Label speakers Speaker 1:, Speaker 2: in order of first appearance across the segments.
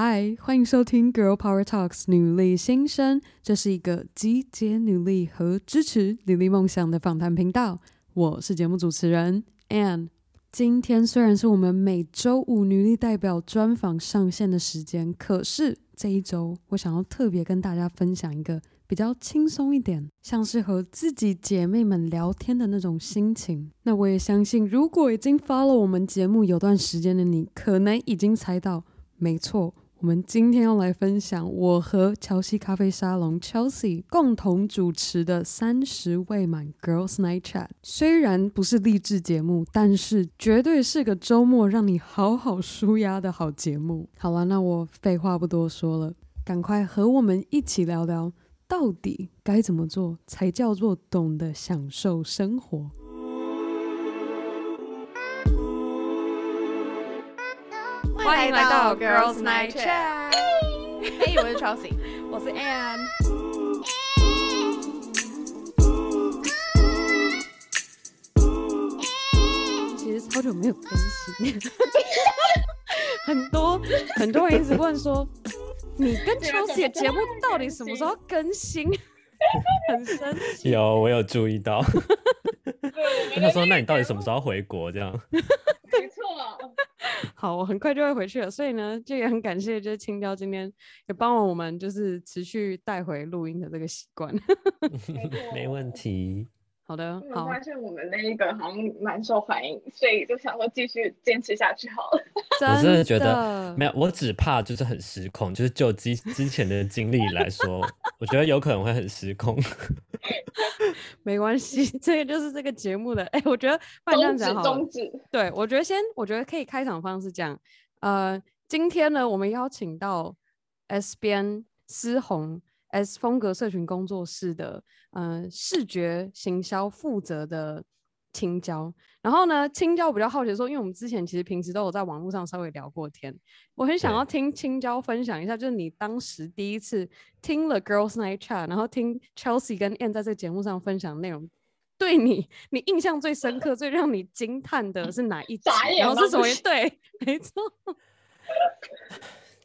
Speaker 1: 嗨，欢迎收听 Girl Power Talks 女力新生，这是一个集结女力和支持女力梦想的访谈频道。我是节目主持人 Anne。今天虽然是我们每周五女力代表专访上线的时间，可是这一周我想要特别跟大家分享一个比较轻松一点，像是和自己姐妹们聊天的那种心情。那我也相信，如果已经发了我们节目有段时间的你，可能已经猜到。没错，我们今天要来分享我和乔西咖啡沙龙 Chelsea 共同主持的三十未满 Girls Night Chat。虽然不是励志节目，但是绝对是个周末让你好好舒压的好节目。好了，那我废话不多说了，赶快和我们一起聊聊，到底该怎么做才叫做懂得享受生活。
Speaker 2: 欢迎来到 Girls Night Chat。嘿，我是 Chelsea，我是 Ann。
Speaker 1: 其实好久没有更新，很多很多人一直问说，你跟 Chelsea 的节目到底什么时候更新？很生气。
Speaker 3: 有，我有注意到。他说：“那你到底什么时候回国？”
Speaker 2: 这样。
Speaker 1: 好，我很快就会回去了，所以呢，就也很感谢，就是青椒今天也帮我们，就是持续带回录音的这个习惯。
Speaker 3: 没问题。
Speaker 1: 好的，
Speaker 2: 好。我发现我们那一个好像蛮受欢迎，所以就想说继续坚持下去好了。
Speaker 3: 我真的觉得没有，我只怕就是很失控，就是就之之前的经历来说，我觉得有可能会很失控。
Speaker 1: 没关系，这个就是这个节目的。哎、欸，我觉得不然这样讲好了。
Speaker 2: 宗旨。
Speaker 1: 对，我觉得先，我觉得可以开场方式这样。呃，今天呢，我们邀请到 S 边思红。S 风格社群工作室的呃视觉行销负责的青椒，然后呢，青椒我比较好奇说，因为我们之前其实平时都有在网络上稍微聊过天，我很想要听青椒分享一下，就是你当时第一次听了 Girls Night Chat，然后听 Chelsea 跟 Ann 在这个节目上分享的内容，对你你印象最深刻、最让你惊叹的是哪一集？然后是什么？对，没错。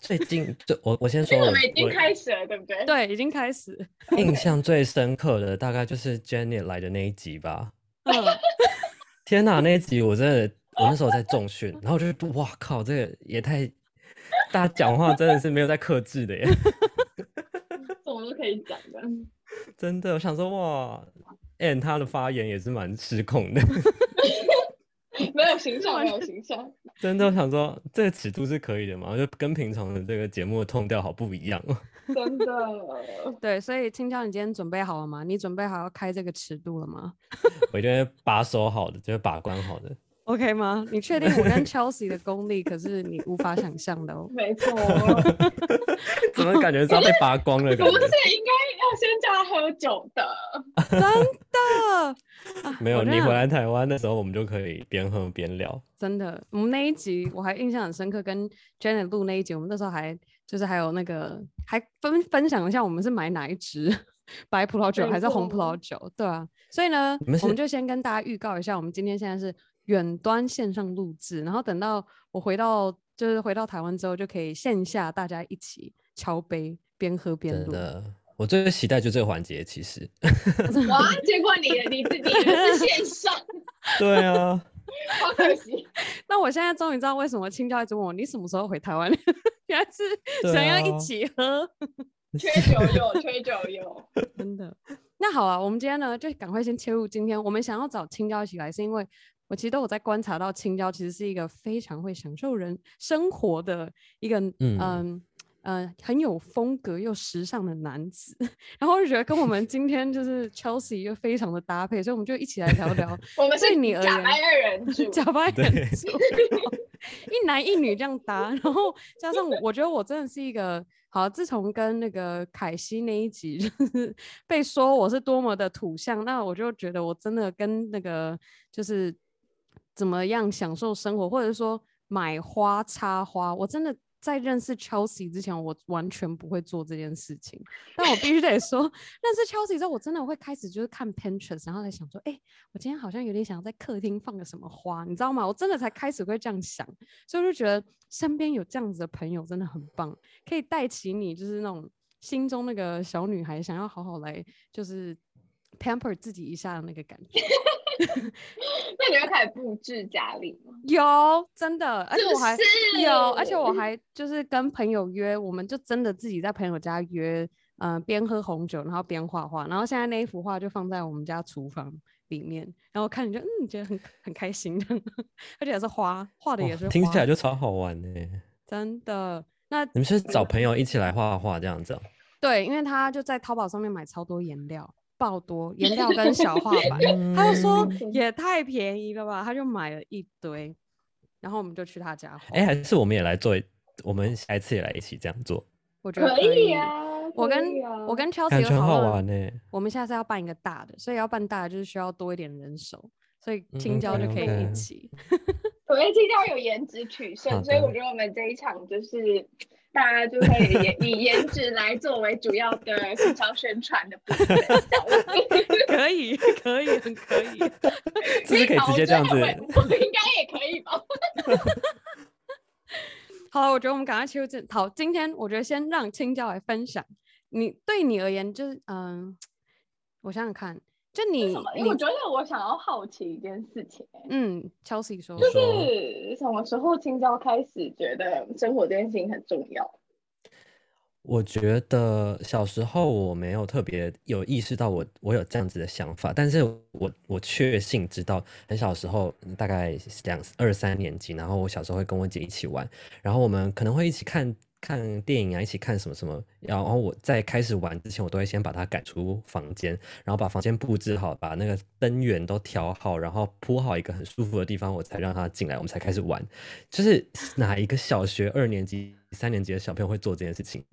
Speaker 3: 最近，就我我先说，我
Speaker 2: 们已经开始了，对不对？
Speaker 1: 对，已经开始。
Speaker 3: 印象最深刻的大概就是 Jenny 来的那一集吧。
Speaker 1: 嗯、
Speaker 3: 天哪，那一集我真的，我那时候在重训，然后就是，哇靠，这个也太，大家讲话真的是没有在克制的耶。
Speaker 2: 什么都可以讲的。
Speaker 3: 真的，我想说，哇，Ann 他的发言也是蛮失控的。
Speaker 2: 没有形象，没有形象。
Speaker 3: 真的我想说，这个尺度是可以的吗？就跟平常的这个节目的 tone 调好不一样哦。
Speaker 2: 真的。
Speaker 1: 对，所以青椒，你今天准备好了吗？你准备好要开这个尺度了吗？
Speaker 3: 我觉得把守好的，就是把关好的。
Speaker 1: OK 吗？你确定我跟 Chelsea 的功力可是你无法想象的哦。
Speaker 2: 没错。
Speaker 3: 怎么感觉是要被扒光了？不是，
Speaker 2: 应该要先叫他喝酒的。
Speaker 1: 真的。
Speaker 3: 没有，你回来台湾的时候，我们就可以边喝边聊。
Speaker 1: 真的，我们那一集我还印象很深刻，跟 Janet 录那一集，我们那时候还就是还有那个还分分享一下，我们是买哪一支白葡萄酒还是红葡萄酒？对啊，所以呢，我们就先跟大家预告一下，我们今天现在是。远端线上录制，然后等到我回到就是回到台湾之后，就可以线下大家一起敲杯，边喝边录。
Speaker 3: 我最期待就这个环节，其实。
Speaker 2: 哇，结果你你自己是线上。
Speaker 3: 对啊。
Speaker 2: 好可惜。
Speaker 1: 那我现在终于知道为什么青椒一直问我你什么时候回台湾，原来是想要一起喝。
Speaker 2: 缺酒友，缺酒友。
Speaker 1: 真的。那好啊，我们今天呢就赶快先切入今天，我们想要找青椒一起来，是因为。我其实都有在观察到，青椒其实是一个非常会享受人生活的一个嗯嗯、呃、很有风格又时尚的男子，然后我就觉得跟我们今天就是 Chelsea 又非常的搭配，所以我们就一起来聊聊。
Speaker 2: 我们是你 假白二人组，
Speaker 1: 假扮二人组，一男一女这样搭，然后加上我，我觉得我真的是一个好。自从跟那个凯西那一集就是被说我是多么的土象，那我就觉得我真的跟那个就是。怎么样享受生活，或者说买花插花，我真的在认识 Chelsea 之前，我完全不会做这件事情。但我必须得说，认识 Chelsea 之后，我真的会开始就是看 Pinterest，然后在想说，哎、我今天好像有点想要在客厅放个什么花，你知道吗？我真的才开始会这样想，所以我就觉得身边有这样子的朋友真的很棒，可以带起你就是那种心中那个小女孩想要好好来就是 pamper 自己一下的那个感觉。
Speaker 2: 那你要开始布置家里吗？
Speaker 1: 有，真的，而且我还有，而且我还就是跟朋友约，我们就真的自己在朋友家约，嗯、呃，边喝红酒，然后边画画，然后现在那一幅画就放在我们家厨房里面，然后看你就嗯，觉得很很开心，而且也是花，画的也是花，
Speaker 3: 听起来就超好玩呢，
Speaker 1: 真的。那
Speaker 3: 你们是找朋友一起来画画这样子？
Speaker 1: 对，因为他就在淘宝上面买超多颜料。爆多颜料跟 小画板，他就说也太便宜了吧，他就买了一堆，然后我们就去他家画。
Speaker 3: 哎、欸，还是我们也来做，我们下一次也来一起这样做。
Speaker 1: 我觉得可以，可以啊，我跟我跟 Chelsea
Speaker 3: 感觉好玩呢。
Speaker 1: 我们下次要办一个大的，所以要办大的就是需要多一点人手，所以青椒就可以一起。
Speaker 2: 我觉得青椒有颜值取胜，所以我觉得我们这一场就是。大家就可以以颜值来作为主要的社交宣传的部分，
Speaker 1: 可以，可以，很可以，
Speaker 3: 是不是可以直接这样子？
Speaker 2: 我应该也可以吧。
Speaker 1: 好了，我觉得我们赶快切入正。好，今天我觉得先让青椒来分享。你对你而言，就是嗯，我想想看。就你，
Speaker 2: 因为我觉得我想要好奇一件事情，欸，
Speaker 1: 嗯，Chelsea 说，
Speaker 2: 就是什么时候青椒开始觉得生活这件事情很重要？
Speaker 3: 我觉得小时候我没有特别有意识到我我有这样子的想法，但是我我确信知道，很小时候大概两二三年级，然后我小时候会跟我姐一起玩，然后我们可能会一起看。看电影啊，一起看什么什么，然后我在开始玩之前，我都会先把他赶出房间，然后把房间布置好，把那个灯源都调好，然后铺好一个很舒服的地方，我才让他进来，我们才开始玩。就是哪一个小学二年级、三年级的小朋友会做这件事情？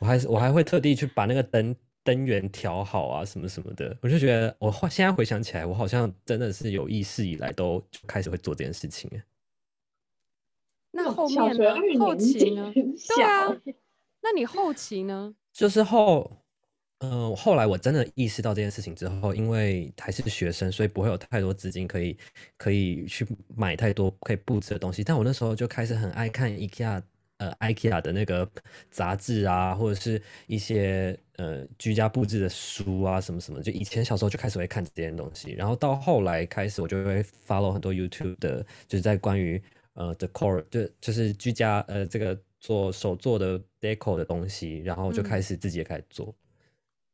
Speaker 3: 我还是我还会特地去把那个灯灯源调好啊，什么什么的。我就觉得，我现在回想起来，我好像真的是有意识以来都开始会做这件事情。
Speaker 1: 那后面呢？后期呢？对啊，那你后期呢？
Speaker 3: 就是后，嗯、呃，后来我真的意识到这件事情之后，因为还是学生，所以不会有太多资金可以可以去买太多可以布置的东西。但我那时候就开始很爱看 IKEA，呃，IKEA 的那个杂志啊，或者是一些呃居家布置的书啊，什么什么。就以前小时候就开始会看这些东西，然后到后来开始，我就会 follow 很多 YouTube 的，就是在关于。呃，decor 就就是居家呃，这个做手做的 decor 的东西，然后就开始自己也开始做，嗯、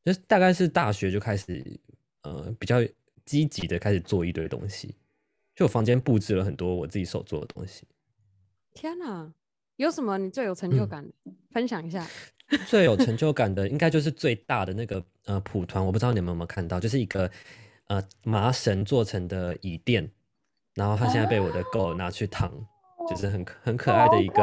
Speaker 3: 就是大概是大学就开始呃比较积极的开始做一堆东西，就我房间布置了很多我自己手做的东西。
Speaker 1: 天哪，有什么你最有成就感的？嗯、分享一下。
Speaker 3: 最有成就感的应该就是最大的那个呃蒲团，我不知道你们有没有看到，就是一个呃麻绳做成的椅垫。然后他现在被我的狗拿去躺，哦、就是很很可爱的一个。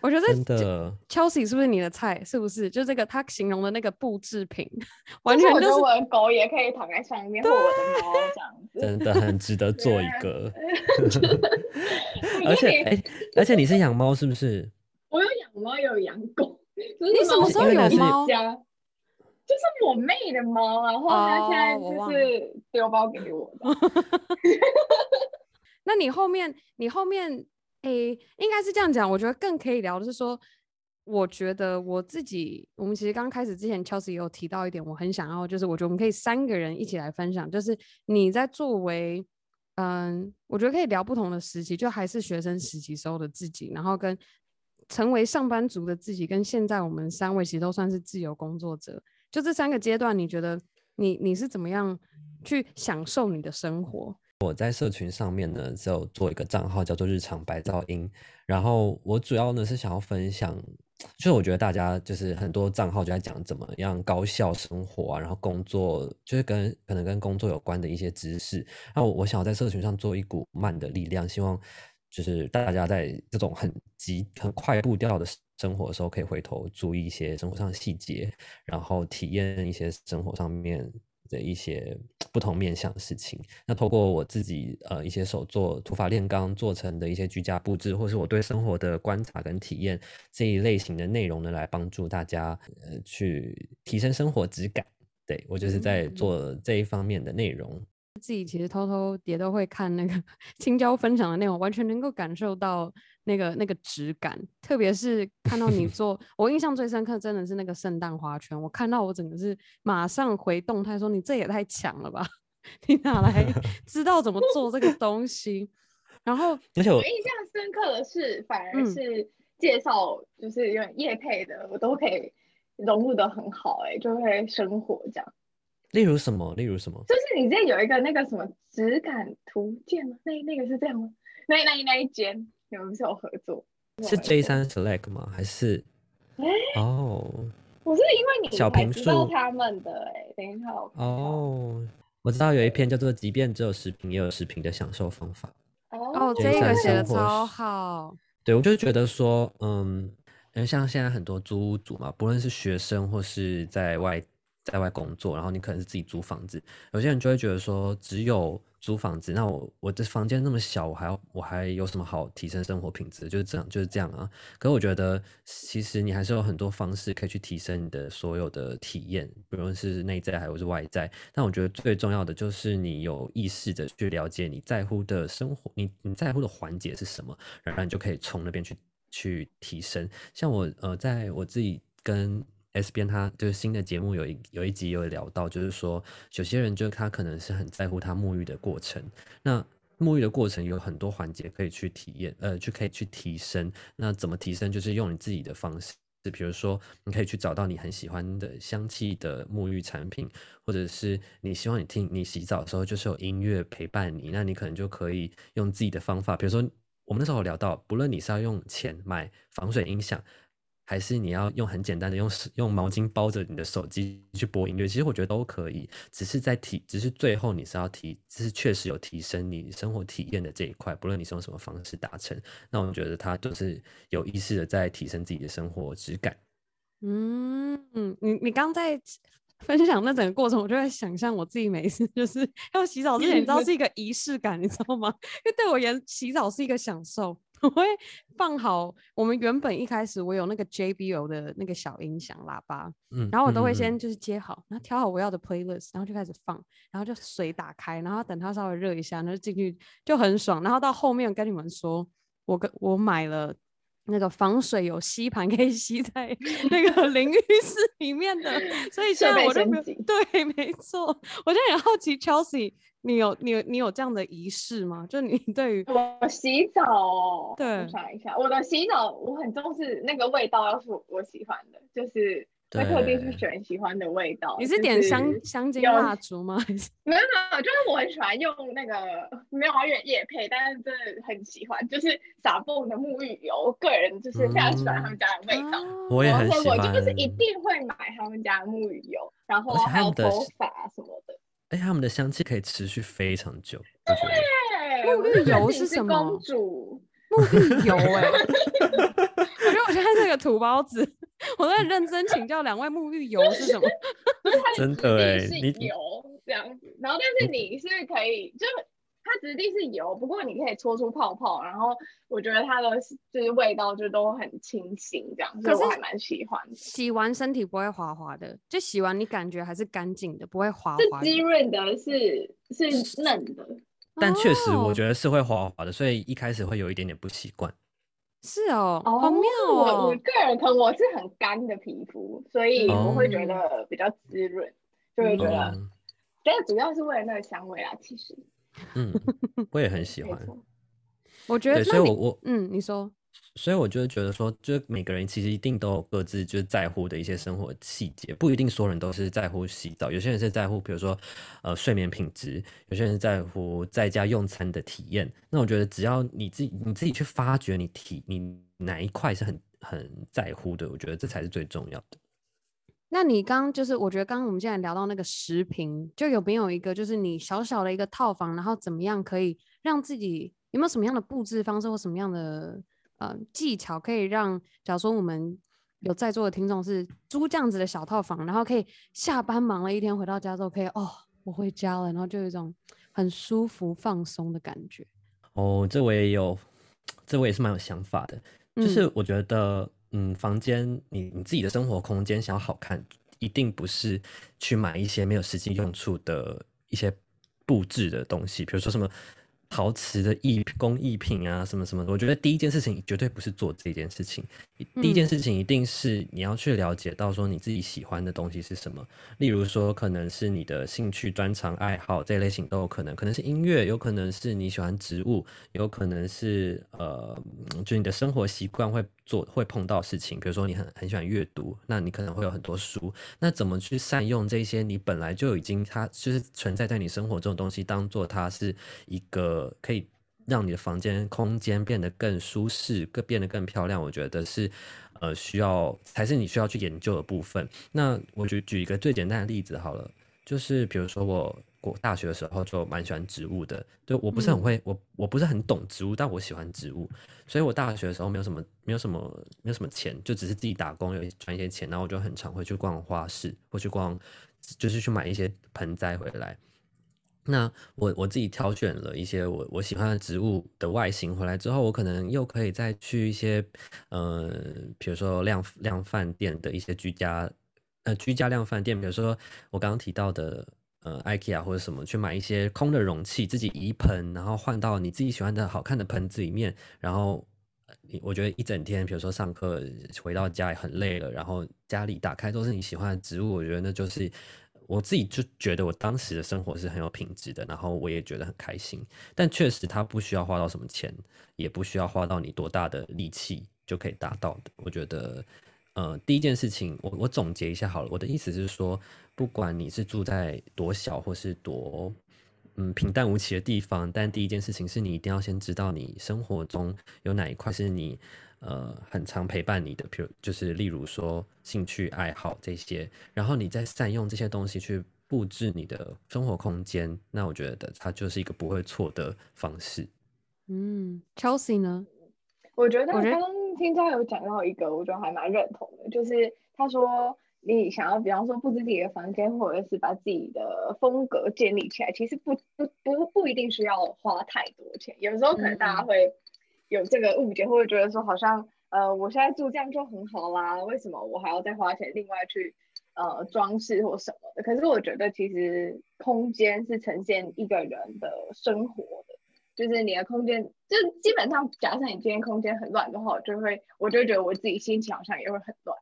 Speaker 1: 我觉得
Speaker 3: 真的
Speaker 1: ，Chelsea 是不是你的菜？是不是？就这个他形容的那个布制品，完全就是
Speaker 2: 我的狗也可以躺在上面，或我的猫这样子。
Speaker 3: 真的很值得做一个。而且，哎，而且你是养猫是不是？
Speaker 2: 我有养猫，有养狗。
Speaker 1: 你什么时候有猫？
Speaker 2: 就是我妹的猫，然后她现在就是丢包给我的。Oh,
Speaker 1: 那你后面，你后面，诶、欸，应该是这样讲。我觉得更可以聊的是说，我觉得我自己，我们其实刚开始之前，Chelsea 也有提到一点，我很想要，就是我觉得我们可以三个人一起来分享，就是你在作为，嗯，我觉得可以聊不同的时期，就还是学生时期时候的自己，然后跟成为上班族的自己，跟现在我们三位其实都算是自由工作者。就这三个阶段，你觉得你你是怎么样去享受你的生活？
Speaker 3: 我在社群上面呢，就做一个账号叫做“日常白噪音”，然后我主要呢是想要分享，就是我觉得大家就是很多账号就在讲怎么样高效生活啊，然后工作就是跟可能跟工作有关的一些知识，然后我想要在社群上做一股慢的力量，希望就是大家在这种很急很快步调的。生活的时候可以回头注意一些生活上的细节，然后体验一些生活上面的一些不同面向的事情。那透过我自己呃一些手作土法炼钢做成的一些居家布置，或是我对生活的观察跟体验这一类型的内容呢，来帮助大家呃去提升生活质感。对，我就是在做这一方面的内容。嗯
Speaker 1: 自己其实偷偷也都会看那个 青椒分享的内容，完全能够感受到那个那个质感。特别是 看到你做，我印象最深刻真的是那个圣诞花圈。我看到我整个是马上回动态说：“你这也太强了吧！你哪来 知道怎么做这个东西？”然后，
Speaker 2: 而且我印象深刻的是，反而是介绍就是有业配的，我都可以。融入的很好，欸，哎，就会生活这样。
Speaker 3: 例如什么？例如什么？
Speaker 2: 就是你这有一个那个什么质感图鉴吗？那那个是这样吗？那那那一间你们不是有合作？
Speaker 3: 是 J 三 Select 吗？还是？哦，
Speaker 2: 我是因为你小平知道他们的哎、欸，等一下我
Speaker 3: 哦，我知道有一篇叫做“即便只有十坪，也有十坪的享受方法”。
Speaker 1: 哦，这个写的超好。
Speaker 3: 对，我就觉得说，嗯。因为像现在很多租屋族嘛，不论是学生或是在外在外工作，然后你可能是自己租房子，有些人就会觉得说，只有租房子，那我我的房间那么小，我还要我还有什么好提升生活品质？就是这样就是这样啊。可是我觉得，其实你还是有很多方式可以去提升你的所有的体验，不论是内在还是外在。但我觉得最重要的就是你有意识的去了解你在乎的生活，你你在乎的环节是什么，然后你就可以从那边去。去提升，像我呃，在我自己跟 S 边他就是新的节目有一有一集有聊到，就是说有些人就他可能是很在乎他沐浴的过程，那沐浴的过程有很多环节可以去体验，呃，去可以去提升。那怎么提升？就是用你自己的方式，比如说你可以去找到你很喜欢的香气的沐浴产品，或者是你希望你听你洗澡的时候就是有音乐陪伴你，那你可能就可以用自己的方法，比如说。我们那时候有聊到，不论你是要用钱买防水音响，还是你要用很简单的用用毛巾包着你的手机去播音乐，其实我觉得都可以。只是在提，只是最后你是要提，只是确实有提升你生活体验的这一块。不论你是用什么方式达成，那我觉得它就是有意识的在提升自己的生活质感。
Speaker 1: 嗯嗯，你你刚在。分享那整个过程，我就在想象我自己每一次就是要洗澡之前，你知道是一个仪式感，你知道吗？因为对我而言，洗澡是一个享受。我会放好我们原本一开始我有那个 JBL 的那个小音响喇叭，嗯，然后我都会先就是接好，然后调好我要的 playlist，然后就开始放，然后就水打开，然后等它稍微热一下，然后进去就很爽。然后到后面跟你们说，我跟我买了。那个防水有吸盘可以吸在那个淋浴室里面的，所以现在我就对，没错。我就很好奇，Chelsea，你有你有你有这样的仪式吗？就你对于
Speaker 2: 我洗澡哦，
Speaker 1: 对，
Speaker 2: 我想一下，我的洗澡我很重视那个味道，要是我喜欢的，就是。会特别去选喜欢的味道。
Speaker 1: 你是点香香精蜡烛吗？还是
Speaker 2: 没有没有，就是我很喜欢用那个没有业业配，但是真的很喜欢，就是 Sabon 的沐浴油，我个人就是非常喜欢他们家的味道。
Speaker 3: 嗯、我也很喜欢。
Speaker 2: 我就是一定会买他们家的沐浴油，然后还有头发什么的。
Speaker 3: 哎，他们的香气可以持续非常久。
Speaker 2: 对，
Speaker 1: 沐浴油是什么？
Speaker 2: 公主
Speaker 1: 沐浴油哎、欸，我觉得我现在是个土包子。我在认真请教两位，沐浴油是什么？
Speaker 3: 真的哎，
Speaker 2: 你油这样子，然后但是你是可以，就它质地是油，不过你可以搓出泡泡，然后我觉得它的就是味道就都很清新，这样，所以我还蛮喜欢。
Speaker 1: 洗完身体不会滑滑的，就洗完你感觉还是干净的，不会滑滑。
Speaker 2: 是滋润的是，是是嫩的，
Speaker 3: 但确实我觉得是会滑滑的，所以一开始会有一点点不习惯。
Speaker 1: 是哦，好妙哦！
Speaker 2: 我我个人可能我是很干的皮肤，所以我会觉得比较滋润，就会觉得，但主要是为了那个香味啊，其实。
Speaker 3: 嗯，我也很喜欢。
Speaker 1: 我觉得，
Speaker 3: 所以我我
Speaker 1: 嗯，你说。
Speaker 3: 所以我就觉得说，就是每个人其实一定都有各自就是在乎的一些生活细节，不一定所有人都是在乎洗澡，有些人是在乎，比如说呃睡眠品质，有些人是在乎在家用餐的体验。那我觉得只要你自己你自己去发掘你体你哪一块是很很在乎的，我觉得这才是最重要的。
Speaker 1: 那你刚就是我觉得刚刚我们现在聊到那个食品，就有没有一个就是你小小的一个套房，然后怎么样可以让自己有没有什么样的布置方式或什么样的？呃，技巧可以让，假如说我们有在座的听众是租这样子的小套房，然后可以下班忙了一天回到家之后，可以哦，我回家了，然后就有一种很舒服放松的感觉。
Speaker 3: 哦，这我也有，这我也是蛮有想法的。就是我觉得，嗯，嗯，房间你你自己的生活空间想要好看，一定不是去买一些没有实际用处的一些布置的东西，比如说什么。陶瓷的艺工艺品啊，什么什么的，我觉得第一件事情绝对不是做这件事情，第一件事情一定是你要去了解到说你自己喜欢的东西是什么。例如说，可能是你的兴趣、专长、爱好这类型都有可能，可能是音乐，有可能是你喜欢植物，有可能是呃，就你的生活习惯会做会碰到事情，比如说你很很喜欢阅读，那你可能会有很多书。那怎么去善用这些你本来就已经它就是存在在你生活中的东西，当做它是一个可以让你的房间空间变得更舒适、更变得更漂亮？我觉得是呃需要才是你需要去研究的部分。那我举举一个最简单的例子好了，就是比如说我。我大学的时候就蛮喜欢植物的，对，我不是很会，嗯、我我不是很懂植物，但我喜欢植物，所以我大学的时候没有什么没有什么没有什么钱，就只是自己打工有赚一些钱，然后我就很常会去逛花市，或去逛，就是去买一些盆栽回来。那我我自己挑选了一些我我喜欢的植物的外形回来之后，我可能又可以再去一些，呃，比如说量量饭店的一些居家呃居家量饭店，比如说我刚刚提到的。呃，IKEA 或者什么去买一些空的容器，自己移盆，然后换到你自己喜欢的好看的盆子里面。然后，我觉得一整天，比如说上课回到家也很累了，然后家里打开都是你喜欢的植物，我觉得那就是我自己就觉得我当时的生活是很有品质的，然后我也觉得很开心。但确实，它不需要花到什么钱，也不需要花到你多大的力气就可以达到的。我觉得，呃，第一件事情，我我总结一下好了，我的意思是说。不管你是住在多小或是多嗯平淡无奇的地方，但第一件事情是你一定要先知道你生活中有哪一块是你呃很常陪伴你的，比如就是例如说兴趣爱好这些，然后你再善用这些东西去布置你的生活空间，那我觉得它就是一个不会错的方式。
Speaker 1: 嗯，Chelsea 呢？
Speaker 2: 我觉得刚刚听他有讲到一个，我觉得还蛮认同的，就是他说。你想要，比方说布置自己的房间，或者是把自己的风格建立起来，其实不不不不一定需要花太多钱。有时候可能大家会有这个误解，或者觉得说好像呃，我现在住这样就很好啦，为什么我还要再花钱另外去呃装饰或什么的？可是我觉得其实空间是呈现一个人的生活的，就是你的空间，就基本上假设你今天空间很乱的话，我就会我就觉得我自己心情好像也会很乱。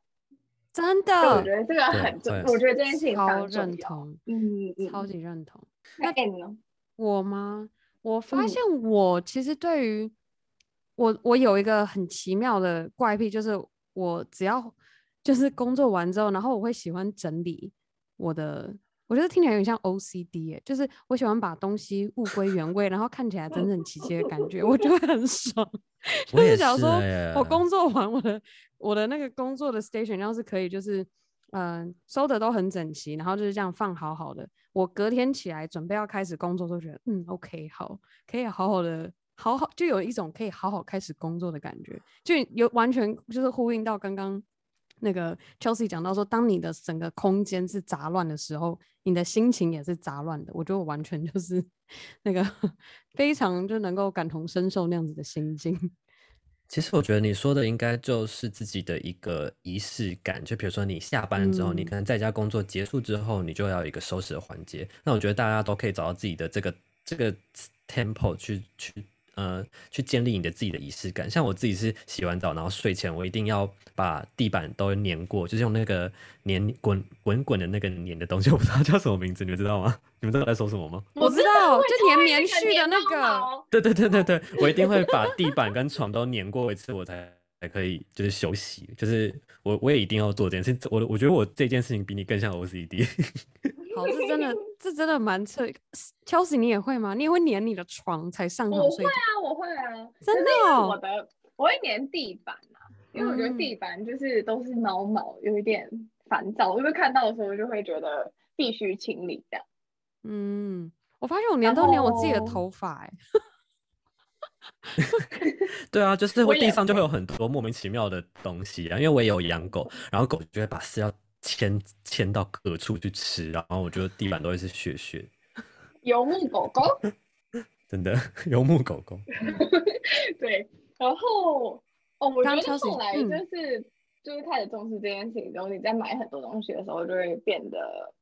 Speaker 1: 真的，
Speaker 2: 我觉得这个很重，我觉得这件事情超
Speaker 1: 认同，
Speaker 2: 嗯嗯，
Speaker 1: 超级认同。
Speaker 2: 那 Anne 呢？
Speaker 1: 我吗？我发现我其实对于、嗯、我，我有一个很奇妙的怪癖，就是我只要 就是工作完之后，然后我会喜欢整理我的。我觉得听起来有点像 OCD 欸，就是我喜欢把东西物归原位，然后看起来整整齐齐的感觉，我就会很爽。就是假如说我工作完，我的我的那个工作的 station 要是可以，就是嗯、呃、收的都很整齐，然后就是这样放好好的，我隔天起来准备要开始工作，都觉得嗯 OK 好，可以好好的好好，就有一种可以好好开始工作的感觉，就有完全就是呼应到刚刚。那个 Chelsea 讲到说，当你的整个空间是杂乱的时候，你的心情也是杂乱的。我觉得我完全就是 那个非常就能够感同身受那样子的心境。
Speaker 3: 其实我觉得你说的应该就是自己的一个仪式感，就比如说你下班之后，嗯、你可能在家工作结束之后，你就要有一个收拾的环节。那我觉得大家都可以找到自己的这个这个 tempo 去去。呃，去建立你的自己的仪式感。像我自己是洗完澡，然后睡前我一定要把地板都粘过，就是用那个粘滚滚滚的那个粘的东西，我不知道叫什么名字，你们知道吗？你们知道我在说什么吗？
Speaker 1: 我知道，就粘棉絮的那个。
Speaker 3: 对对对对对，我一定会把地板跟床都粘过一次，我才才可以就是休息。就是我我也一定要做这件事。我我觉得我这件事情比你更像 OCD。
Speaker 1: 好，这真的，这真的蛮扯。Chelsea，你也会吗？你也会粘你的床才上床睡？
Speaker 2: 我会啊，我会啊，
Speaker 1: 真的哦。
Speaker 2: 我的我会粘地板啊，因为我觉得地板就是都是毛毛，有一点烦躁。我就看到的时候，就会觉得必须清理这样。
Speaker 1: 嗯，我发现我粘都粘我自己的头发，哎。
Speaker 3: 对啊，就是会地上就会有很多莫名其妙的东西啊，因为我也有养狗，然后狗就会把饲料牵牵到各处去吃，然后我觉得地板都会是血血。
Speaker 2: 游牧狗狗，
Speaker 3: 真的游牧狗狗。
Speaker 2: 对，然后哦，我觉得后来就是、嗯、就是开始重视这件事情之后，你在买很多东西的时候就会变得。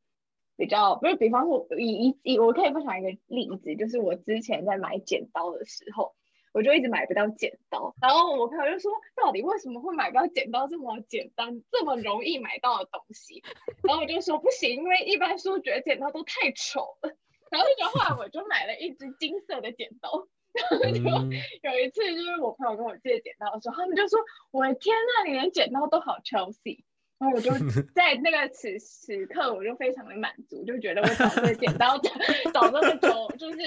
Speaker 2: 比较不是，比方说以以我可以分享一个例子，就是我之前在买剪刀的时候，我就一直买不到剪刀，然后我朋友就说，到底为什么会买不到剪刀这么简单、这么容易买到的东西？然后我就说不行，因为一般说觉得剪刀都太丑了，然后就后来我就买了一支金色的剪刀，然后就有一次就是我朋友跟我借剪刀的时候，他们就说，我的天呐，你连剪刀都好 Chelsea。然后我就 在那个此时刻，我就非常的满足，就觉得我找这个剪刀找 找这么久，就是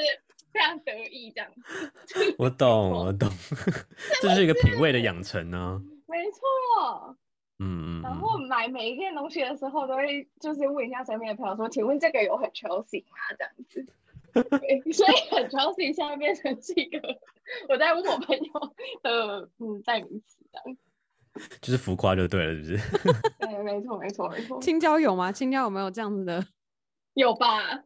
Speaker 2: 非常得意这样。
Speaker 3: 我懂，我懂，这是一个品味的养成呢、啊。
Speaker 2: 没错。
Speaker 3: 嗯嗯。
Speaker 2: 然后买每一件东西的时候，都会就是问一下身边的朋友说：“请问这个有很 Chelsea 吗？”这样子。所以很 Chelsea 现在变成是一个我在问我朋友的嗯代名词这样。
Speaker 3: 就是浮夸就对了，是不是？
Speaker 2: 对，没错，没错，没错。
Speaker 1: 青椒有吗？青椒有没有这样子的？
Speaker 2: 有吧。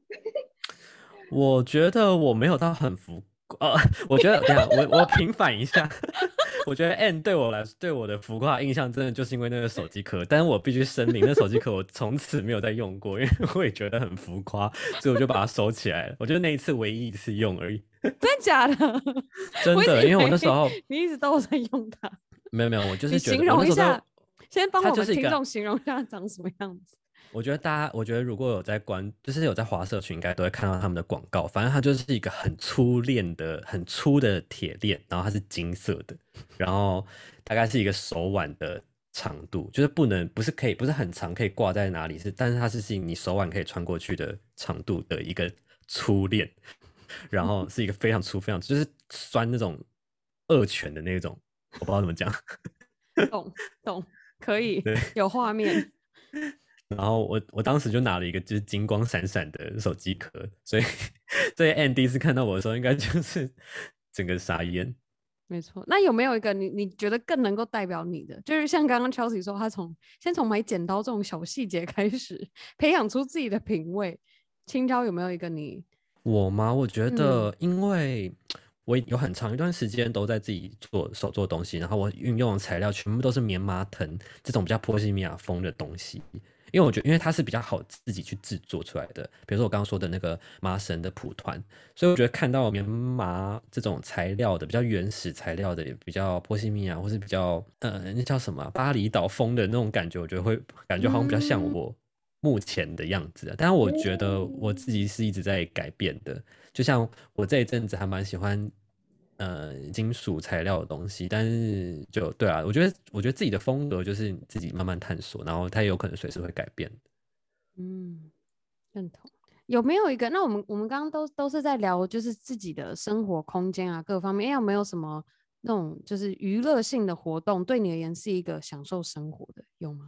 Speaker 3: 我觉得我没有到很浮夸，我觉得等下我我平反一下，我觉得 Anne 对我来说，对我的浮夸印象真的就是因为那个手机壳，但是我必须声明，那手机壳我从此没有再用过，因为我也觉得很浮夸，所以我就把它收起来了。我觉得那一次唯一一次用而已。
Speaker 1: 真的假的？
Speaker 3: 真的，因为我那时候
Speaker 1: 你一直都在用它。
Speaker 3: 没有没有，我就是觉得
Speaker 1: 形容一下，先帮我们听
Speaker 3: 众
Speaker 1: 形容一下长什么样子。
Speaker 3: 我觉得大家，我觉得如果有在关，就是有在华社群，应该都会看到他们的广告。反正它就是一个很粗链的、很粗的铁链，然后它是金色的，然后大概是一个手腕的长度，就是不能不是可以不是很长，可以挂在哪里是，但是它是是你手腕可以穿过去的长度的一个粗链，然后是一个非常粗、非常就是拴那种恶犬的那种。我不知道怎么讲，
Speaker 1: 懂懂可以，有画面。
Speaker 3: 然后我我当时就拿了一个就是金光闪闪的手机壳，所以所以 Andy 第一次看到我的时候，应该就是 整个傻眼。
Speaker 1: 没错，那有没有一个你你觉得更能够代表你的？就是像刚刚 Chelsea 说，他从先从买剪刀这种小细节开始，培养出自己的品味。青椒有没有一个你？
Speaker 3: 我吗？我觉得因为。嗯我有很长一段时间都在自己做手做东西，然后我运用的材料全部都是棉麻藤这种比较波西米亚风的东西，因为我觉得因为它是比较好自己去制作出来的，比如说我刚刚说的那个麻绳的蒲团，所以我觉得看到棉麻这种材料的比较原始材料的，也比较波西米亚或是比较呃那叫什么巴厘岛风的那种感觉，我觉得会感觉好像比较像我目前的样子，但是我觉得我自己是一直在改变的。就像我这一阵子还蛮喜欢，呃，金属材料的东西，但是就对啊，我觉得我觉得自己的风格就是自己慢慢探索，然后它也有可能随时会改变。
Speaker 1: 嗯，认同。有没有一个？那我们我们刚刚都都是在聊，就是自己的生活空间啊，各方面，有没有什么那种就是娱乐性的活动，对你而言是一个享受生活的，有吗？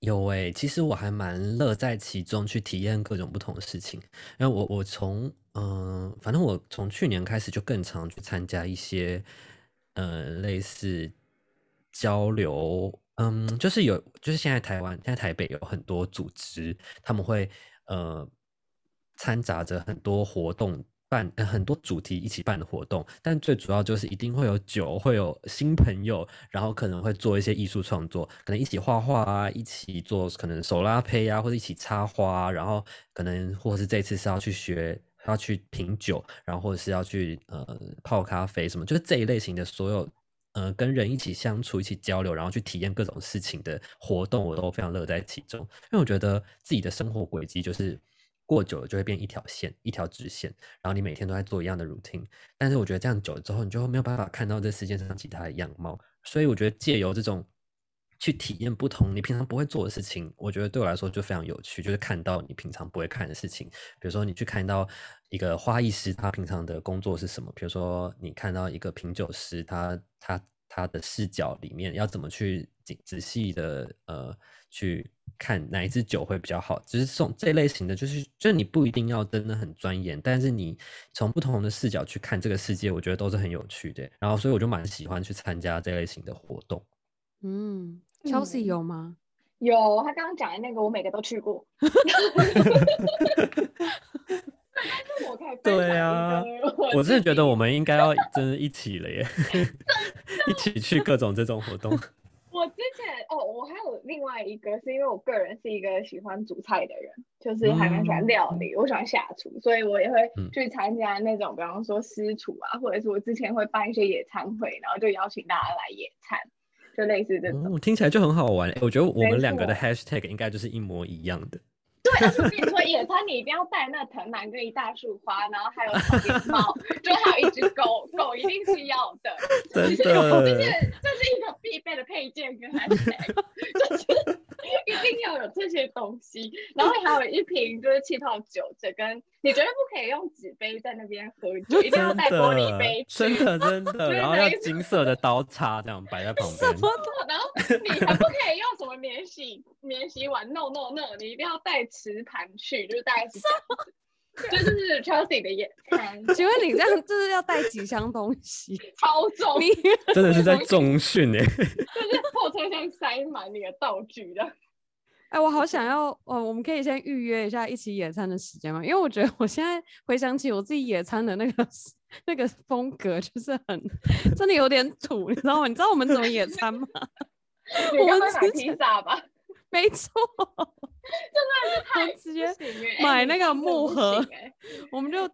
Speaker 3: 有诶、欸，其实我还蛮乐在其中，去体验各种不同的事情。因为我我从嗯、反正我从去年开始就更常去参加一些呃类似交流，嗯，就是有就是现在台湾现在台北有很多组织，他们会呃掺杂着很多活动。办很多主题一起办的活动，但最主要就是一定会有酒，会有新朋友，然后可能会做一些艺术创作，可能一起画画啊，一起做可能手拉胚啊，或者一起插花，然后可能或是这次是要去学，要去品酒，然后或者是要去呃泡咖啡什么，就是这一类型的所有呃跟人一起相处、一起交流，然后去体验各种事情的活动，我都非常乐在其中，因为我觉得自己的生活轨迹就是。过久了就会变一条线，一条直线，然后你每天都在做一样的 routine，但是我觉得这样久了之后，你就没有办法看到这世界上其他的样貌。所以我觉得借由这种去体验不同你平常不会做的事情，我觉得对我来说就非常有趣，就是看到你平常不会看的事情。比如说你去看到一个花艺师，他平常的工作是什么？比如说你看到一个品酒师，他他他的视角里面要怎么去仔仔细的呃去看哪一支酒会比较好。只是送这类型的，就是就你不一定要真的很钻研，但是你从不同的视角去看这个世界，我觉得都是很有趣的。然后所以我就蛮喜欢去参加这类型的活动。
Speaker 1: 嗯，Chelsea 有吗？
Speaker 2: 有，他刚刚讲的那个，我每个都去过。
Speaker 3: 对啊，我是觉得我们应该要真的一起了耶，一起去各种这种活动。
Speaker 2: 我之前哦，我还有另外一个，是因为我个人是一个喜欢煮菜的人，就是还蛮喜欢料理，嗯、我喜欢下厨，所以我也会去参加那种，嗯、比方说私厨啊，或者是我之前会办一些野餐会，然后就邀请大家来野餐，就类似这种。嗯、
Speaker 3: 听起来就很好玩。我觉得我们两个的 hashtag 应该就是一模一样的。
Speaker 2: 对，而且我跟你说，野餐你一定要带那藤蔓跟一大束花，然后还有草莓帽，就还有一只狗，狗一定是要的，
Speaker 3: 真的，
Speaker 2: 这是这是一个必备的配件跟 hashtag，就是 一定要有这些东西，然后还有一瓶就是气泡酒，这跟你绝对不可以用纸杯在那边喝酒，一定要带玻璃杯，
Speaker 3: 真的 真的，然后要金色的刀叉这样摆在旁边，
Speaker 2: 然后你还不可以用什么免洗免洗碗，no no no，你一定要带。瓷盘去，就是大概是就是 Chelsea 的野餐。
Speaker 1: 请问你这样就是要带几箱东西？
Speaker 2: 超重，
Speaker 1: 你
Speaker 3: 真的是在重训哎！
Speaker 2: 就是后车厢塞满你的道具的。
Speaker 1: 哎、欸，我好想要哦，我们可以先预约一下一起野餐的时间吗？因为我觉得我现在回想起我自己野餐的那个 那个风格，就是很真的有点土，你知道吗？你知道我们怎么野餐吗？
Speaker 2: 我们买披萨吧。
Speaker 1: 没错，
Speaker 2: 真的是太
Speaker 1: 直接买那个木盒，欸、我们就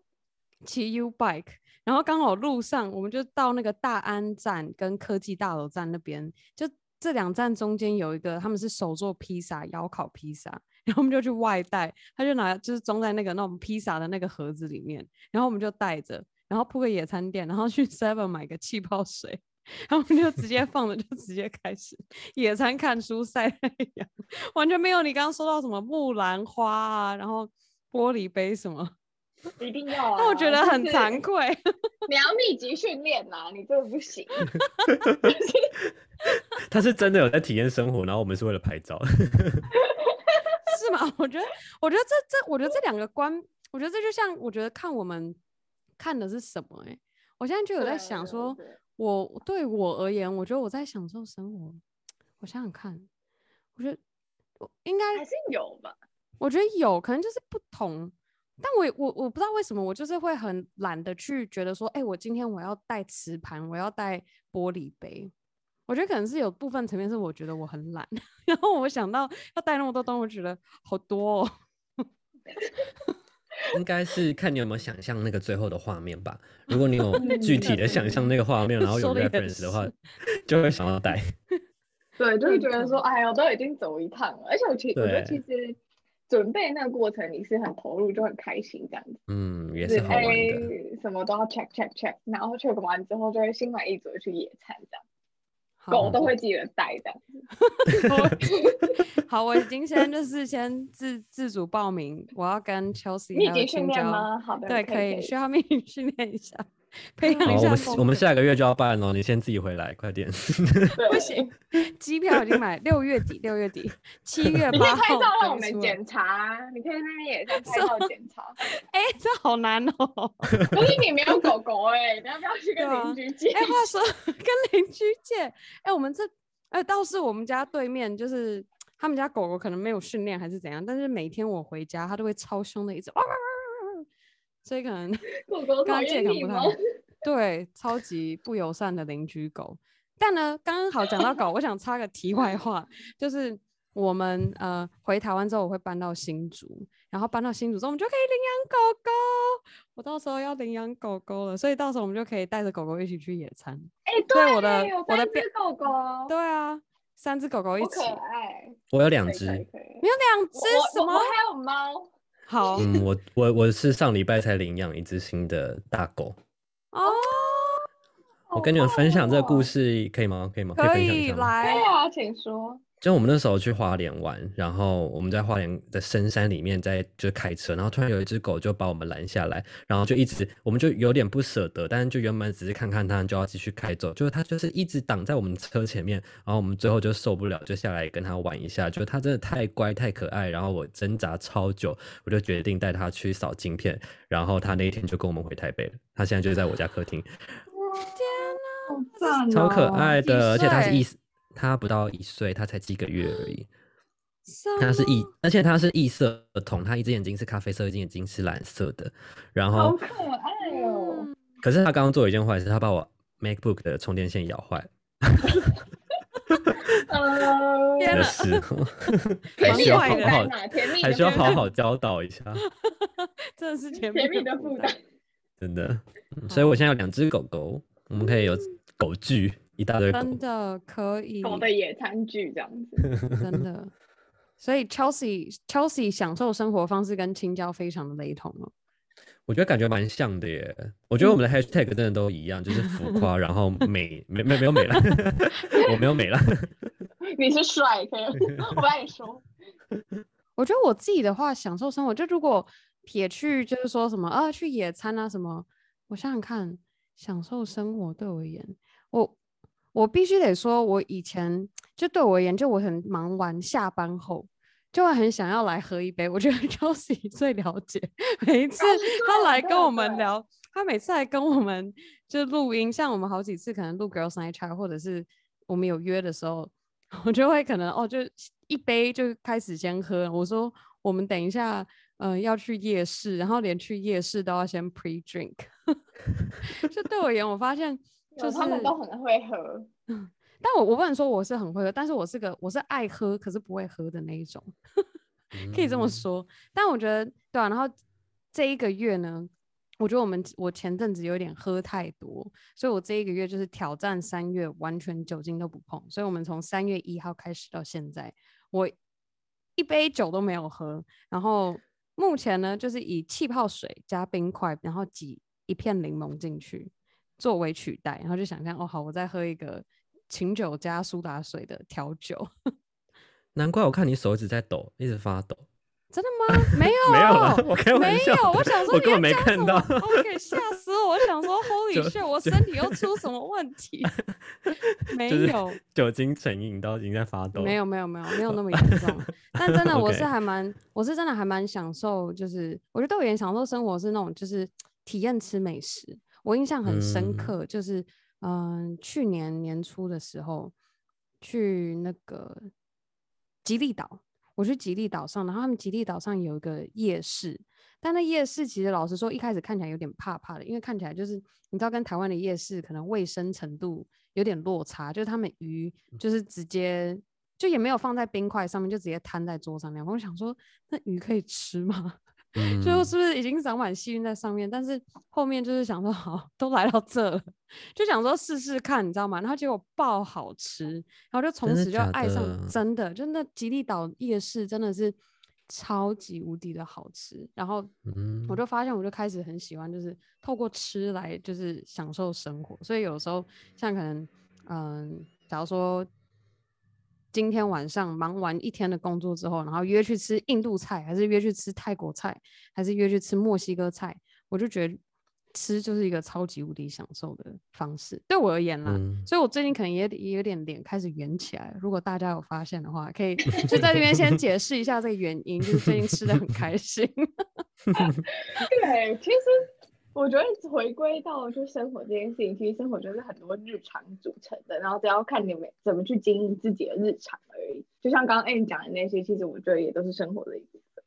Speaker 1: 骑 U bike，然后刚好路上我们就到那个大安站跟科技大楼站那边，就这两站中间有一个他们是手做披萨，窑烤披萨，然后我们就去外带，他就拿就是装在那个那种披萨的那个盒子里面，然后我们就带着，然后铺个野餐垫，然后去 Seven 买个气泡水。然后我们就直接放着，就直接开始野餐、看书、晒太阳，完全没有你刚刚说到什么木兰花啊，然后玻璃杯什么，
Speaker 2: 一定要啊！
Speaker 1: 那我觉得很惭愧。
Speaker 2: 你要密集训练呐，你这个不行。
Speaker 3: 他是真的有在体验生活，然后我们是为了拍照，
Speaker 1: 是吗？我觉得，我觉得这这，我觉得这两个观，我觉得这就像，我觉得看我们看的是什么、欸？哎，我现在就有在想说。我对我而言，我觉得我在享受生活。我想想看，我觉得我应该
Speaker 2: 还是有吧。
Speaker 1: 我觉得有可能就是不同，但我我我不知道为什么，我就是会很懒得去觉得说，哎、欸，我今天我要带瓷盘，我要带玻璃杯。我觉得可能是有部分层面是我觉得我很懒，然后我想到要带那么多东西，我觉得好多、哦。
Speaker 3: 应该是看你有没有想象那个最后的画面吧。如果你有 具体的想象那个画面，然后有 reference 的话，就会想要带。
Speaker 2: 对，就会觉得说，哎呀，我都已经走一趟了，而且我其实我觉得其实准备那个过程你是很投入，就很开心这样子。
Speaker 3: 嗯，也是好玩的。
Speaker 2: 欸、什么都要 check check check，然后 check 完之后就会心满意足的去野餐这样。狗都会记得带的。
Speaker 1: 好，我已经先就是先自自主报名，我要跟 Chelsea
Speaker 2: 密集训练吗？好的，
Speaker 1: 对，可以，需要密集训练一下。培养
Speaker 3: 一下。我们我们下个月就要办了，你先自己回来，快点。
Speaker 1: 不行，机票已经买，六月底，六月底，七月八号。你可以拍
Speaker 2: 照让我们检查，你可以那边也在 拍照检查。
Speaker 1: 哎，这好难哦。
Speaker 2: 不是你没有狗狗哎，你要不要去跟邻居借？
Speaker 1: 哎，话说跟邻居借，哎，我们这哎倒是我们家对面，就是他们家狗狗可能没有训练还是怎样，但是每天我回家，它都会超凶的一直哇。所以可能刚刚借可能不太好，对，超级不友善的邻居狗。但呢，刚刚好讲到狗，我想插个题外话，就是我们呃回台湾之后，我会搬到新竹，然后搬到新竹之后，我们就可以领养狗狗。我到时候要领养狗狗了，所以到时候我们就可以带着狗狗一起去野餐。
Speaker 2: 哎、欸，对，
Speaker 1: 我的我的
Speaker 2: 狗狗，
Speaker 1: 对啊，三只狗狗一起，
Speaker 2: 可爱。
Speaker 3: 我有两只，
Speaker 1: 你有两只什么？
Speaker 2: 我还有猫。
Speaker 1: 好，
Speaker 3: 嗯，我我我是上礼拜才领养一只新的大狗
Speaker 1: 哦。
Speaker 3: 我跟你们分享这个故事可以吗？可以吗？
Speaker 1: 可以，
Speaker 3: 可以分享一下吗？
Speaker 1: 来
Speaker 2: 啊，请说。
Speaker 3: 就我们那时候去花莲玩，然后我们在花莲的深山里面在就开车，然后突然有一只狗就把我们拦下来，然后就一直我们就有点不舍得，但是就原本只是看看它，就要继续开走，就是它就是一直挡在我们车前面，然后我们最后就受不了，就下来跟它玩一下，就它真的太乖太可爱，然后我挣扎超久，我就决定带它去扫晶片，然后它那一天就跟我们回台北了，它现在就在我家客厅。
Speaker 1: 哇天
Speaker 2: 哪，
Speaker 3: 超可爱的，而且它是一。它不到一岁，他才几个月而已。他是异，而且他是异色瞳，他一只眼睛是咖啡色，一只眼睛是蓝色的。然后
Speaker 2: 好可爱哦！
Speaker 3: 可是他刚刚做了一件坏事，他把我 MacBook 的充电线咬坏。
Speaker 2: 呃，
Speaker 3: 真的是，
Speaker 2: 还需要好好，
Speaker 3: 还需要好好教导一下。
Speaker 1: 真的是甜
Speaker 2: 蜜的负担，
Speaker 3: 真的。所以我现在有两只狗狗，我们可以有狗聚。一大堆
Speaker 1: 真的可以，
Speaker 2: 狗的野餐具这样子，
Speaker 1: 真的。所以 Chelsea Chelsea 享受生活方式跟青椒非常的雷同哦。
Speaker 3: 我觉得感觉蛮像的耶。我觉得我们的 hashtag 真的都一样，就是浮夸，然后美，没没没有美了，我没有美了。
Speaker 2: 你是帅，可以，我帮你说。
Speaker 1: 我觉得我自己的话，享受生活，就如果撇去就是说什么啊，去野餐啊什么，我想想看，享受生活对我而言，我。我必须得说，我以前就对我而言，就我很忙完下班后，就会很想要来喝一杯。我觉得 Chelsea 最了解，每一次他来跟我们聊，他每次来跟我们就录音，像我们好几次可能录 Girls Night Chat，或者是我们有约的时候，我就会可能哦，就一杯就开始先喝。我说我们等一下，嗯、呃，要去夜市，然后连去夜市都要先 pre drink。就对我而言，我发现。就是
Speaker 2: 他们都很会喝，
Speaker 1: 但我我不能说我是很会喝，但是我是个我是爱喝可是不会喝的那一种，可以这么说。嗯、但我觉得对啊，然后这一个月呢，我觉得我们我前阵子有点喝太多，所以我这一个月就是挑战三月完全酒精都不碰。所以我们从三月一号开始到现在，我一杯酒都没有喝。然后目前呢，就是以气泡水加冰块，然后挤一片柠檬进去。作为取代，然后就想象哦，好，我再喝一个琴酒加苏打水的调酒。
Speaker 3: 难怪我看你手一直在抖，一直发抖。
Speaker 1: 真的吗？没有，
Speaker 3: 没有了，我开玩笑。
Speaker 1: 没有，我想说，
Speaker 3: 我根本没看到。
Speaker 1: OK，吓死我！我想说，Holy shit，我身体又出什么问题？没有，
Speaker 3: 酒精成瘾到已经在发抖。
Speaker 1: 没有，没有，没有，没有那么严重。但真的，我是还蛮我是真的还蛮享受，就是我觉得我也享受生活是那种，就是体验吃美食。我印象很深刻，嗯、就是嗯、呃，去年年初的时候去那个吉利岛，我去吉利岛上，然后他们吉利岛上有一个夜市，但那夜市其实老实说，一开始看起来有点怕怕的，因为看起来就是你知道，跟台湾的夜市可能卫生程度有点落差，就是他们鱼就是直接就也没有放在冰块上面，就直接摊在桌上那样。我想说，那鱼可以吃吗？最后是不是已经长满细菌在上面？但是后面就是想说，好，都来到这了，就想说试试看，你知道吗？然后结果爆好吃，然后就从此就爱上，真的，真的吉利岛夜市真的是超级无敌的好吃。然后我就发现，我就开始很喜欢，就是透过吃来就是享受生活。所以有时候像可能，嗯，假如说。今天晚上忙完一天的工作之后，然后约去吃印度菜，还是约去吃泰国菜，还是约去吃墨西哥菜，我就觉得吃就是一个超级无敌享受的方式，对我而言啦。嗯、所以我最近可能也也有点脸开始圆起来。如果大家有发现的话，可以就在这边先解释一下这个原因，就是最近吃的很开心。
Speaker 2: 对，其实。我觉得回归到就生活这件事情，其实生活就是很多日常组成的，然后只要看你们怎么去经营自己的日常而已。就像刚刚 Anne 讲的那些，其实我觉得也都是生活的一部分。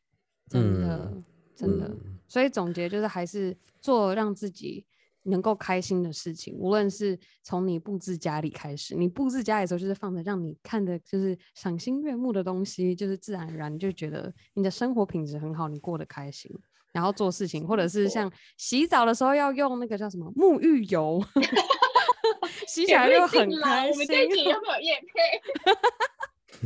Speaker 1: 真的，真的。嗯、所以总结就是，还是做让自己能够开心的事情。无论是从你布置家里开始，你布置家里的时候，就是放着让你看的就是赏心悦目的东西，就是自然而然就觉得你的生活品质很好，你过得开心。然后做事情，或者是像洗澡的时候要用那个叫什么沐浴油，洗起来就很开心。我们这集有没有业
Speaker 2: 配？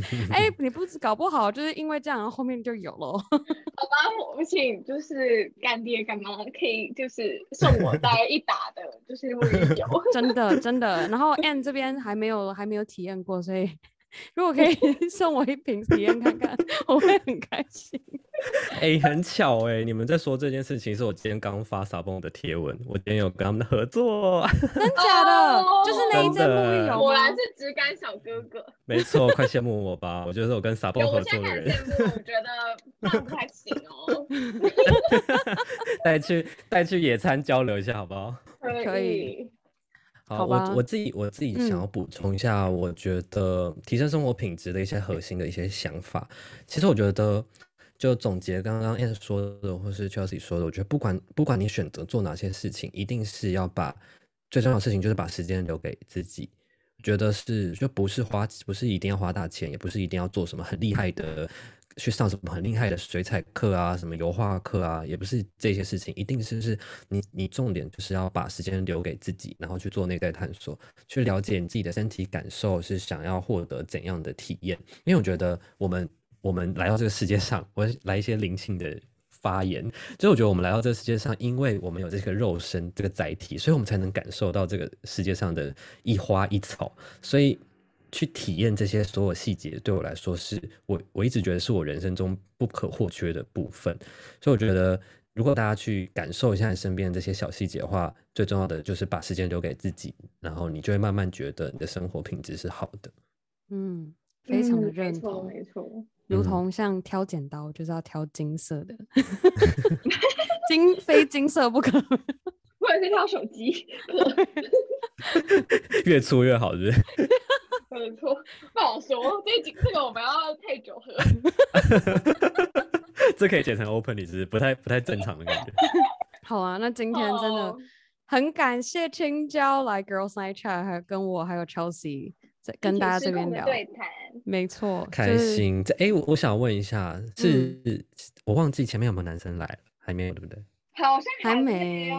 Speaker 1: 哎，你不知搞不好就是因为这样，后面就有了。
Speaker 2: 好吧，我们请就是干爹干妈可以就是送我大概一打的，就是沐浴油。
Speaker 1: 真的真的。然后 Anne 这边还没有还没有体验过，所以如果可以送我一瓶体验看看，我会很开心。
Speaker 3: 哎、欸，很巧哎、欸，你们在说这件事情，是我今天刚发 Sabon 的贴文，我今天有跟他们的合作，
Speaker 1: 真假的？Oh, 就是那一阵沐浴油，
Speaker 2: 果然是直感小哥哥。
Speaker 3: 没错，快羡慕我吧！我觉得我跟 Sabon 合作的人，
Speaker 2: 我羡慕，我觉得那不太行哦。
Speaker 3: 带去带去野餐交流一下，好不好？
Speaker 1: 可以。
Speaker 3: 好，我我自己我自己想要补充一下，我觉得提升生活品质的一些核心的一些想法。其实我觉得，就总结刚刚 a n 说的，或是 Chelsea 说的，我觉得不管不管你选择做哪些事情，一定是要把最重要的事情就是把时间留给自己。觉得是就不是花，不是一定要花大钱，也不是一定要做什么很厉害的。去上什么很厉害的水彩课啊，什么油画课啊，也不是这些事情，一定是是你你重点就是要把时间留给自己，然后去做内在探索，去了解你自己的身体感受是想要获得怎样的体验。因为我觉得我们我们来到这个世界上，我来一些灵性的发言，所以我觉得我们来到这个世界上，因为我们有这个肉身这个载体，所以我们才能感受到这个世界上的一花一草，所以。去体验这些所有细节，对我来说是我我一直觉得是我人生中不可或缺的部分。所以我觉得，如果大家去感受一下你身边这些小细节的话，最重要的就是把时间留给自己，然后你就会慢慢觉得你的生活品质是好的。
Speaker 1: 嗯，非常的认同，
Speaker 2: 没错，
Speaker 1: 如同像挑剪刀就是要挑金色的，金非金色不可，
Speaker 2: 或者是挑手机，
Speaker 3: 越粗越好，是不是？
Speaker 2: 没错，不好说。这这个我们要配酒喝。
Speaker 3: 这可以剪成 open，你是不太不太正常的感觉。
Speaker 1: 好啊，那今天真的很感谢青椒来 Girls Night Chat，还有跟我还有 Chelsea 在跟大家这边聊
Speaker 2: 对谈。
Speaker 1: 没错，
Speaker 3: 开心。这、就、哎、是，我我想问一下，是、嗯、我忘记前面有没有男生来了？还没有，对不对？
Speaker 2: 好像
Speaker 1: 还没。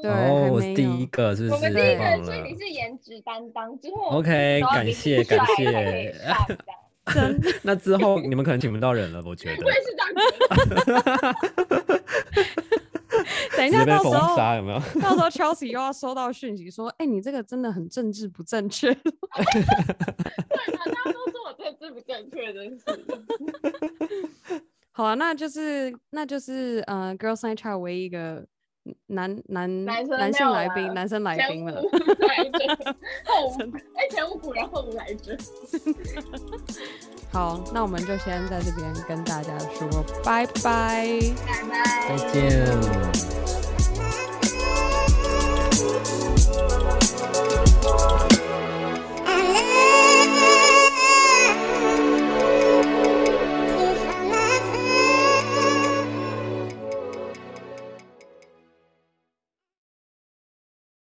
Speaker 1: 对
Speaker 3: 哦，我是第一个，是不是？
Speaker 2: 我们第一个，所以你是颜值担当。之后
Speaker 3: ，OK，感谢感谢。真的，那之后你们可能请不到人了，我觉得。
Speaker 2: 我也是这样觉得。
Speaker 1: 等一下，到时候有没有？到时候 Chelsea 又要收到讯息说：“哎、欸，你这个真的很政治不正确。”对
Speaker 2: 啊，大家都说我政治不正确，真是。
Speaker 1: 好啊，那就是那就是呃，Girls Night Chat 唯一一个。男男男性来宾，男生来宾了。
Speaker 2: 后哎，前无古人后无来者。
Speaker 1: 好，那我们就先在这边跟大家说拜拜，
Speaker 2: 拜拜，
Speaker 3: 再见。